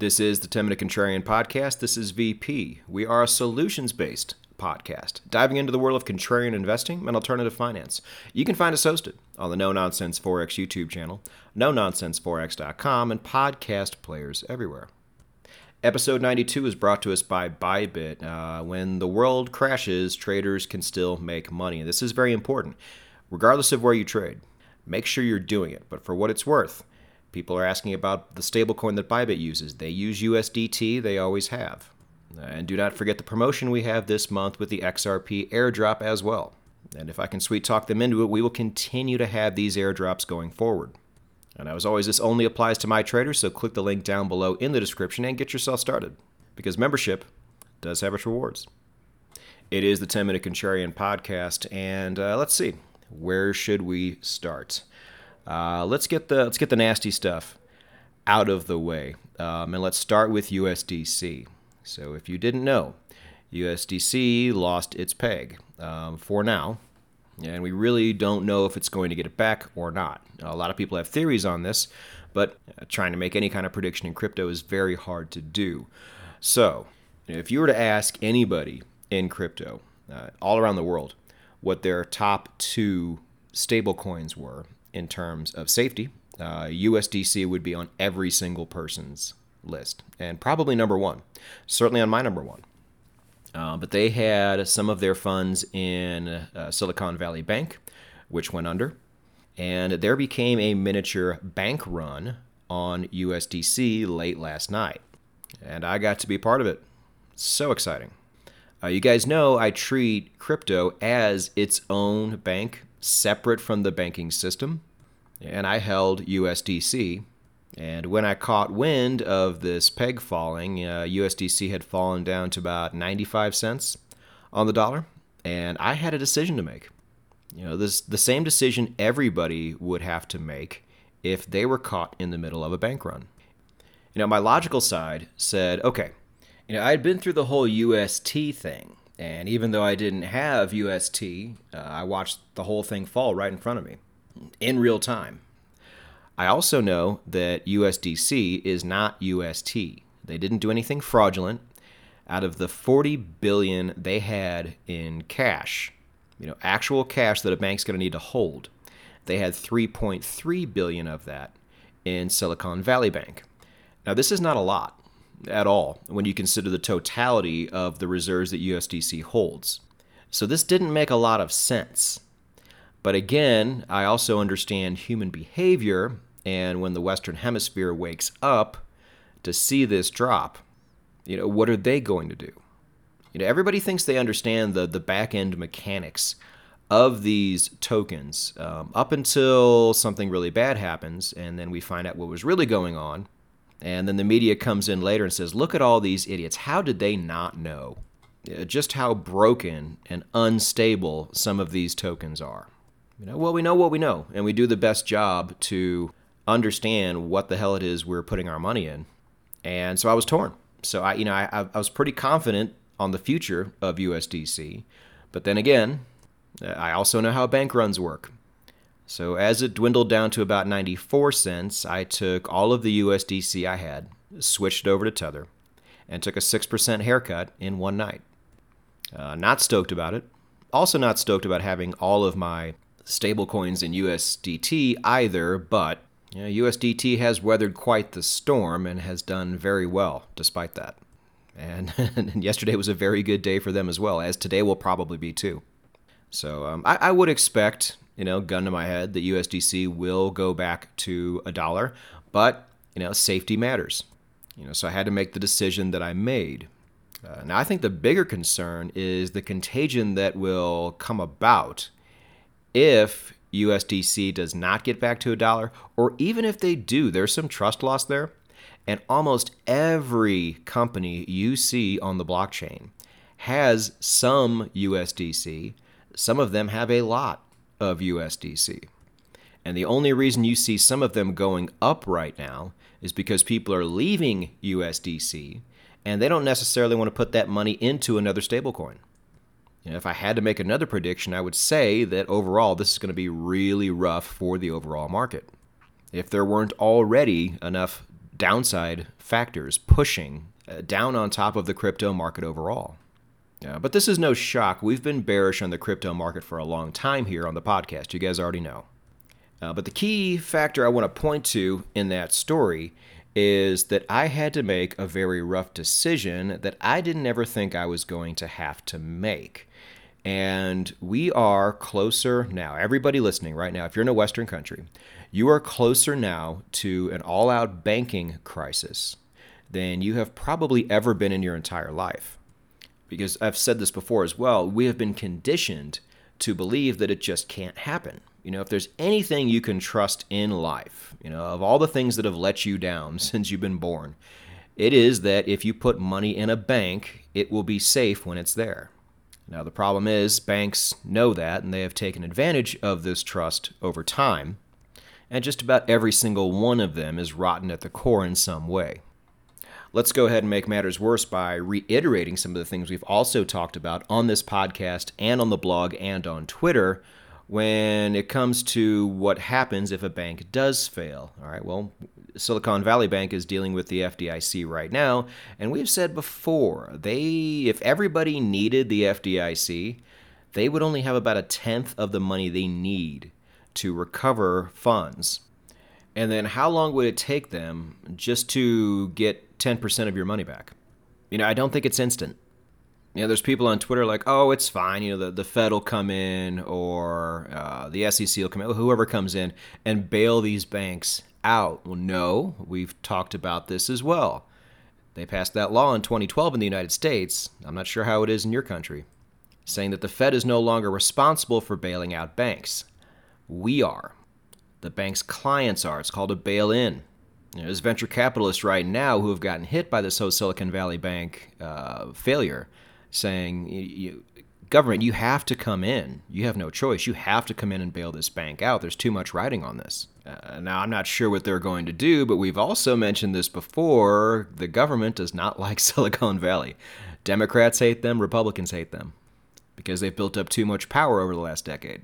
This is the 10 Minute Contrarian Podcast. This is VP. We are a solutions based podcast, diving into the world of contrarian investing and alternative finance. You can find us hosted on the No Nonsense Forex YouTube channel, no nonsenseforex.com, and podcast players everywhere. Episode 92 is brought to us by Bybit. Uh, when the world crashes, traders can still make money. This is very important, regardless of where you trade. Make sure you're doing it, but for what it's worth, People are asking about the stablecoin that Bybit uses. They use USDT, they always have. And do not forget the promotion we have this month with the XRP airdrop as well. And if I can sweet talk them into it, we will continue to have these airdrops going forward. And as always, this only applies to my traders, so click the link down below in the description and get yourself started. Because membership does have its rewards. It is the 10 Minute Contrarian podcast, and uh, let's see, where should we start? Uh, let's get the let's get the nasty stuff out of the way, um, and let's start with USDC. So, if you didn't know, USDC lost its peg um, for now, and we really don't know if it's going to get it back or not. A lot of people have theories on this, but uh, trying to make any kind of prediction in crypto is very hard to do. So, if you were to ask anybody in crypto uh, all around the world what their top two stable coins were in terms of safety, uh, USDC would be on every single person's list, and probably number one. Certainly on my number one. Uh, but they had some of their funds in uh, Silicon Valley Bank, which went under, and there became a miniature bank run on USDC late last night. And I got to be part of it. So exciting. Uh, you guys know I treat crypto as its own bank separate from the banking system. And I held USDC. And when I caught wind of this peg falling, uh, USDC had fallen down to about 95 cents on the dollar. And I had a decision to make. You know, this the same decision everybody would have to make if they were caught in the middle of a bank run. You know, my logical side said, okay, you know, I had been through the whole UST thing, and even though I didn't have UST, uh, I watched the whole thing fall right in front of me in real time. I also know that USDC is not UST. They didn't do anything fraudulent. Out of the 40 billion they had in cash, you know, actual cash that a bank's going to need to hold, they had 3.3 billion of that in Silicon Valley Bank. Now, this is not a lot at all when you consider the totality of the reserves that USDC holds. So this didn't make a lot of sense. But again, I also understand human behavior, and when the Western Hemisphere wakes up to see this drop, you know, what are they going to do? You know, everybody thinks they understand the the back end mechanics of these tokens um, up until something really bad happens, and then we find out what was really going on, and then the media comes in later and says, "Look at all these idiots! How did they not know?" Uh, just how broken and unstable some of these tokens are. You know, well, we know what we know, and we do the best job to understand what the hell it is we're putting our money in. And so I was torn. So I, you know, I, I was pretty confident on the future of USDC, but then again, uh, I also know how bank runs work. So as it dwindled down to about 94 cents, I took all of the USDC I had, switched it over to Tether, and took a 6% haircut in one night. Uh, not stoked about it. Also, not stoked about having all of my stablecoins in USDT either, but you know, USDT has weathered quite the storm and has done very well despite that. And, and yesterday was a very good day for them as well, as today will probably be too. So um, I, I would expect, you know, gun to my head, that USDC will go back to a dollar, but you know, safety matters. You know, so I had to make the decision that I made. Uh, now, I think the bigger concern is the contagion that will come about if USDC does not get back to a dollar, or even if they do, there's some trust loss there. And almost every company you see on the blockchain has some USDC. Some of them have a lot of USDC. And the only reason you see some of them going up right now is because people are leaving USDC and they don't necessarily want to put that money into another stablecoin. You know, if I had to make another prediction, I would say that overall this is going to be really rough for the overall market. If there weren't already enough downside factors pushing uh, down on top of the crypto market overall. Uh, but this is no shock. We've been bearish on the crypto market for a long time here on the podcast. You guys already know. Uh, but the key factor I want to point to in that story is that I had to make a very rough decision that I didn't ever think I was going to have to make. And we are closer now. Everybody listening right now, if you're in a Western country, you are closer now to an all out banking crisis than you have probably ever been in your entire life. Because I've said this before as well, we have been conditioned to believe that it just can't happen. You know, if there's anything you can trust in life, you know, of all the things that have let you down since you've been born, it is that if you put money in a bank, it will be safe when it's there. Now, the problem is banks know that and they have taken advantage of this trust over time, and just about every single one of them is rotten at the core in some way. Let's go ahead and make matters worse by reiterating some of the things we've also talked about on this podcast and on the blog and on Twitter when it comes to what happens if a bank does fail. All right, well, Silicon Valley Bank is dealing with the FDIC right now, and we've said before, they if everybody needed the FDIC, they would only have about a tenth of the money they need to recover funds. And then how long would it take them just to get 10% of your money back? You know, I don't think it's instant you know, there's people on Twitter like, oh, it's fine. You know, the, the Fed will come in or uh, the SEC will come in, whoever comes in and bail these banks out. Well, no, we've talked about this as well. They passed that law in 2012 in the United States. I'm not sure how it is in your country, saying that the Fed is no longer responsible for bailing out banks. We are. The bank's clients are. It's called a bail in. You know, there's venture capitalists right now who have gotten hit by this whole Silicon Valley Bank uh, failure saying, you, government, you have to come in. You have no choice. You have to come in and bail this bank out. There's too much writing on this. Uh, now, I'm not sure what they're going to do, but we've also mentioned this before. The government does not like Silicon Valley. Democrats hate them, Republicans hate them because they've built up too much power over the last decade.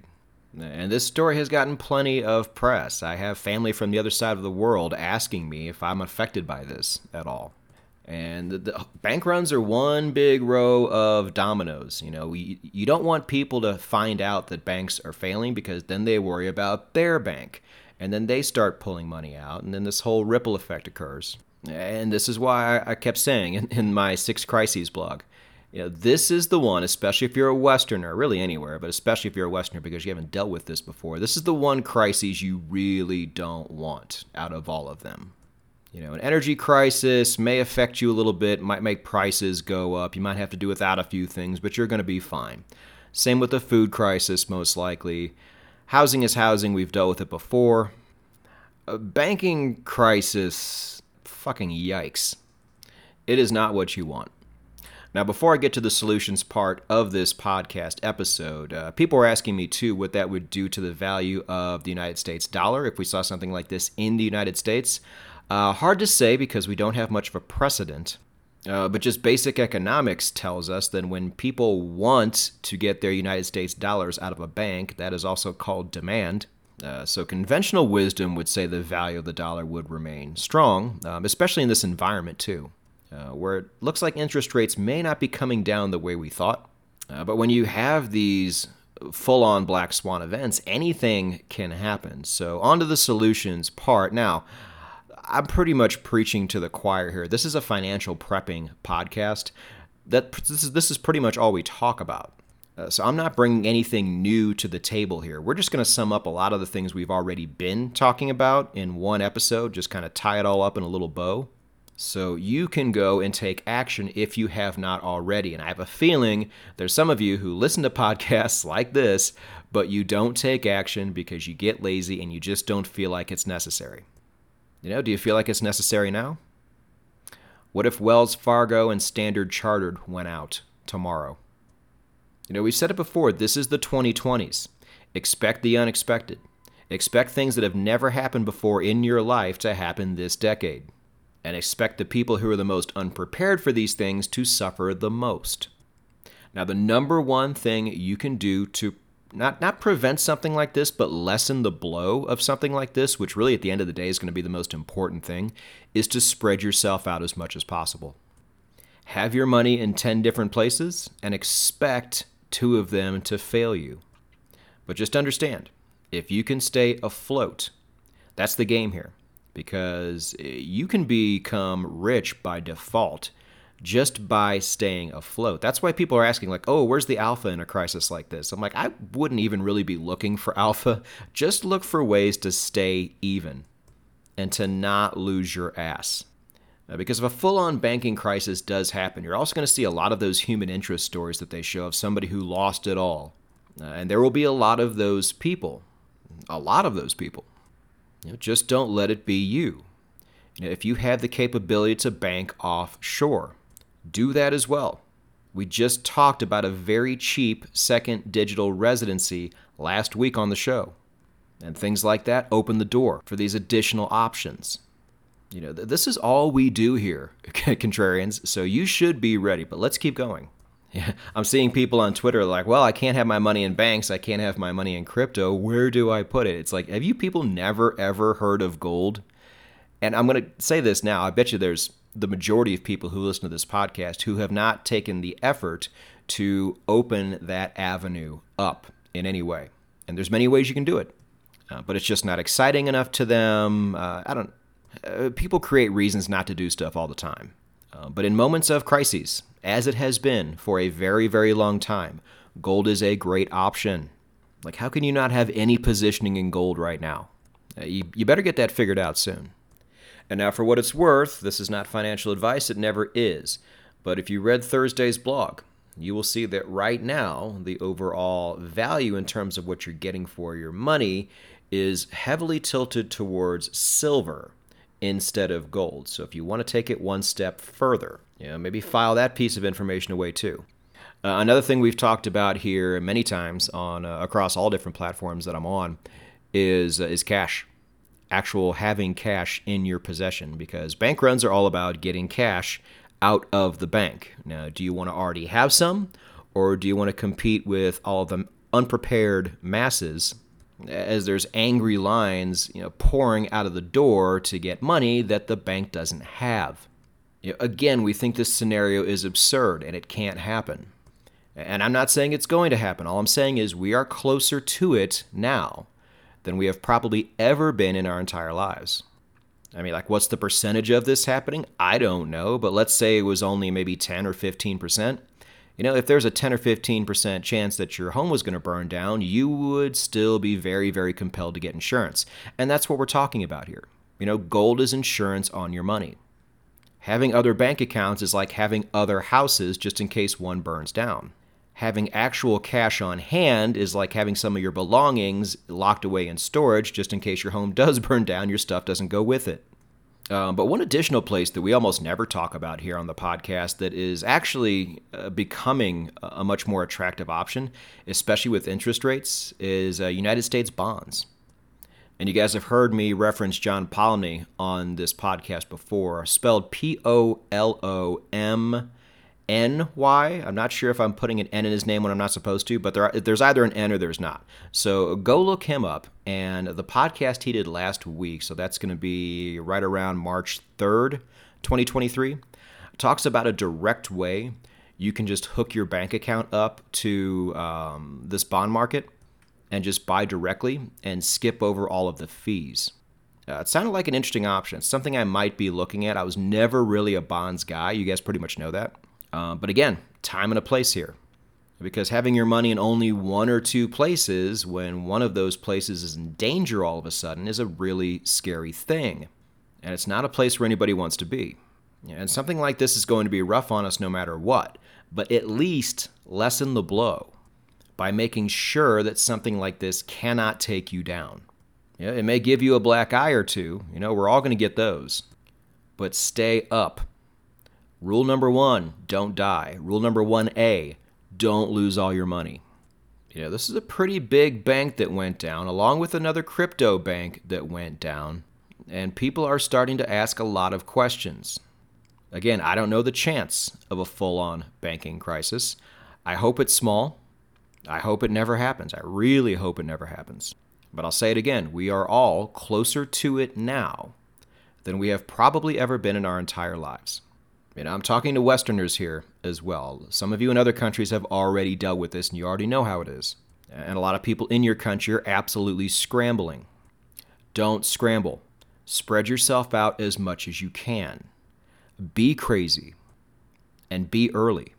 And this story has gotten plenty of press. I have family from the other side of the world asking me if I'm affected by this at all. And the, the, bank runs are one big row of dominoes. You know, we, you don't want people to find out that banks are failing because then they worry about their bank. And then they start pulling money out, and then this whole ripple effect occurs. And this is why I, kept saying in, in my Six Crises blog, you know, this is the one, especially if you're a Westerner, really anywhere, but especially if you're a Westerner because you haven't dealt with this before. This is the one crisis you really don't want out of all of them. You know, an energy crisis may affect you a little bit, might make prices go up. You might have to do without a few things, but you're going to be fine. Same with the food crisis, most likely. Housing is housing, we've dealt with it before. A banking crisis, fucking yikes. It is not what you want. Now, before I get to the solutions part of this podcast episode, uh, people are asking me too what that would do to the value of the United States dollar if we saw something like this in the United States. Uh, hard to say because we don't have much of a precedent. Uh, but just basic economics tells us that when people want to get their United States dollars out of a bank, that is also called demand. Uh, so conventional wisdom would say the value of the dollar would remain strong, um, especially in this environment too, uh, where it looks like interest rates may not be coming down the way we thought. Uh, but when you have these full-on black swan events, anything can happen. So on to the solutions part now. I'm pretty much preaching to the choir here. This is a financial prepping podcast. That this is this is pretty much all we talk about. Uh, so I'm not bringing anything new to the table here. We're just going to sum up a lot of the things we've already been talking about in one episode, just kind of tie it all up in a little bow. So you can go and take action if you have not already. And I have a feeling there's some of you who listen to podcasts like this, but you don't take action because you get lazy and you just don't feel like it's necessary. You know, do you feel like it's necessary now? What if Wells Fargo and Standard Chartered went out tomorrow? You know, we've said it before this is the 2020s. Expect the unexpected. Expect things that have never happened before in your life to happen this decade. And expect the people who are the most unprepared for these things to suffer the most. Now, the number one thing you can do to not not prevent something like this, but lessen the blow of something like this, which really at the end of the day is going to be the most important thing, is to spread yourself out as much as possible. Have your money in 10 different places and expect two of them to fail you. But just understand, if you can stay afloat, that's the game here because you can become rich by default just by staying afloat. That's why people are asking, like, oh, where's the alpha in a crisis like this? I'm like, I wouldn't even really be looking for alpha. Just look for ways to stay even and to not lose your ass. Because if a full on banking crisis does happen, you're also going to see a lot of those human interest stories that they show of somebody who lost it all. Uh, and there will be a lot of those people. A lot of those people. You know, just don't let it be you. you know, if you have the capability to bank offshore, do that as well. We just talked about a very cheap second digital residency last week on the show. And things like that open the door for these additional options. You know, this is all we do here, contrarians, so you should be ready, but let's keep going. Yeah, I'm seeing people on Twitter like, well, I can't have my money in banks. I can't have my money in crypto. Where do I put it? It's like, have you people never, ever heard of gold? And I'm going to say this now. I bet you there's the majority of people who listen to this podcast who have not taken the effort to open that avenue up in any way. And there's many ways you can do it, uh, but it's just not exciting enough to them. Uh, I don't. Uh, people create reasons not to do stuff all the time. Uh, but in moments of crises, as it has been for a very, very long time, gold is a great option. Like, how can you not have any positioning in gold right now? Uh, you, you better get that figured out soon. And now, for what it's worth, this is not financial advice, it never is. But if you read Thursday's blog, you will see that right now, the overall value in terms of what you're getting for your money is heavily tilted towards silver instead of gold. So if you want to take it one step further, you know, maybe file that piece of information away too. Uh, another thing we've talked about here many times on uh, across all different platforms that I'm on is uh, is cash actual having cash in your possession because bank runs are all about getting cash out of the bank. Now, do you want to already have some or do you want to compete with all of the unprepared masses as there's angry lines, you know, pouring out of the door to get money that the bank doesn't have? You know, again, we think this scenario is absurd and it can't happen. And I'm not saying it's going to happen. All I'm saying is we are closer to it now than we have probably ever been in our entire lives. I mean, like, what's the percentage of this happening? I don't know, but let's say it was only maybe 10 or 15%. You know, if there's a 10 or 15% chance that your home was going to burn down, you would still be very, very compelled to get insurance. And that's what we're talking about here. You know, gold is insurance on your money. Having other bank accounts is like having other houses just in case one burns down having actual cash on hand is like having some of your belongings locked away in storage just in case your home does burn down, your stuff doesn't go with it. Um, but one additional place that we almost never talk about here on the podcast that is actually uh, becoming a much more attractive option, especially with interest rates, is uh, United States bonds. And you guys have heard me reference John Polomny on this podcast before, spelled P O L O M N Y. I'm not sure if I'm putting an N in his name when I'm not supposed to, but there are, there's either an N or there's not. So go look him up. And the podcast he did last week, so that's going to be right around March 3rd, 2023, talks about a direct way you can just hook your bank account up to um, this bond market and just buy directly and skip over all of the fees. Uh, it sounded like an interesting option. Something I might be looking at. I was never really a bonds guy. You guys pretty much know that. Uh, but again, time and a place here. Because having your money in only one or two places when one of those places is in danger all of a sudden is a really scary thing. And it's not a place where anybody wants to be. And something like this is going to be rough on us no matter what, but at least lessen the blow by making sure that something like this cannot take you down. It may give you a black eye or two, you know, we're all going to get those. But stay up Rule number one don't die. Rule number 1A don't lose all your money. You know, this is a pretty big bank that went down, along with another crypto bank that went down, and people are starting to ask a lot of questions. Again, I don't know the chance of a full on banking crisis. I hope it's small. I hope it never happens. I really hope it never happens. But I'll say it again we are all closer to it now than we have probably ever been in our entire lives. You know, I'm talking to Westerners here as well. Some of you in other countries have already dealt with this and you already know how it is. And a lot of people in your country are absolutely scrambling. Don't scramble. Spread yourself out as much as you can. Be crazy and be early.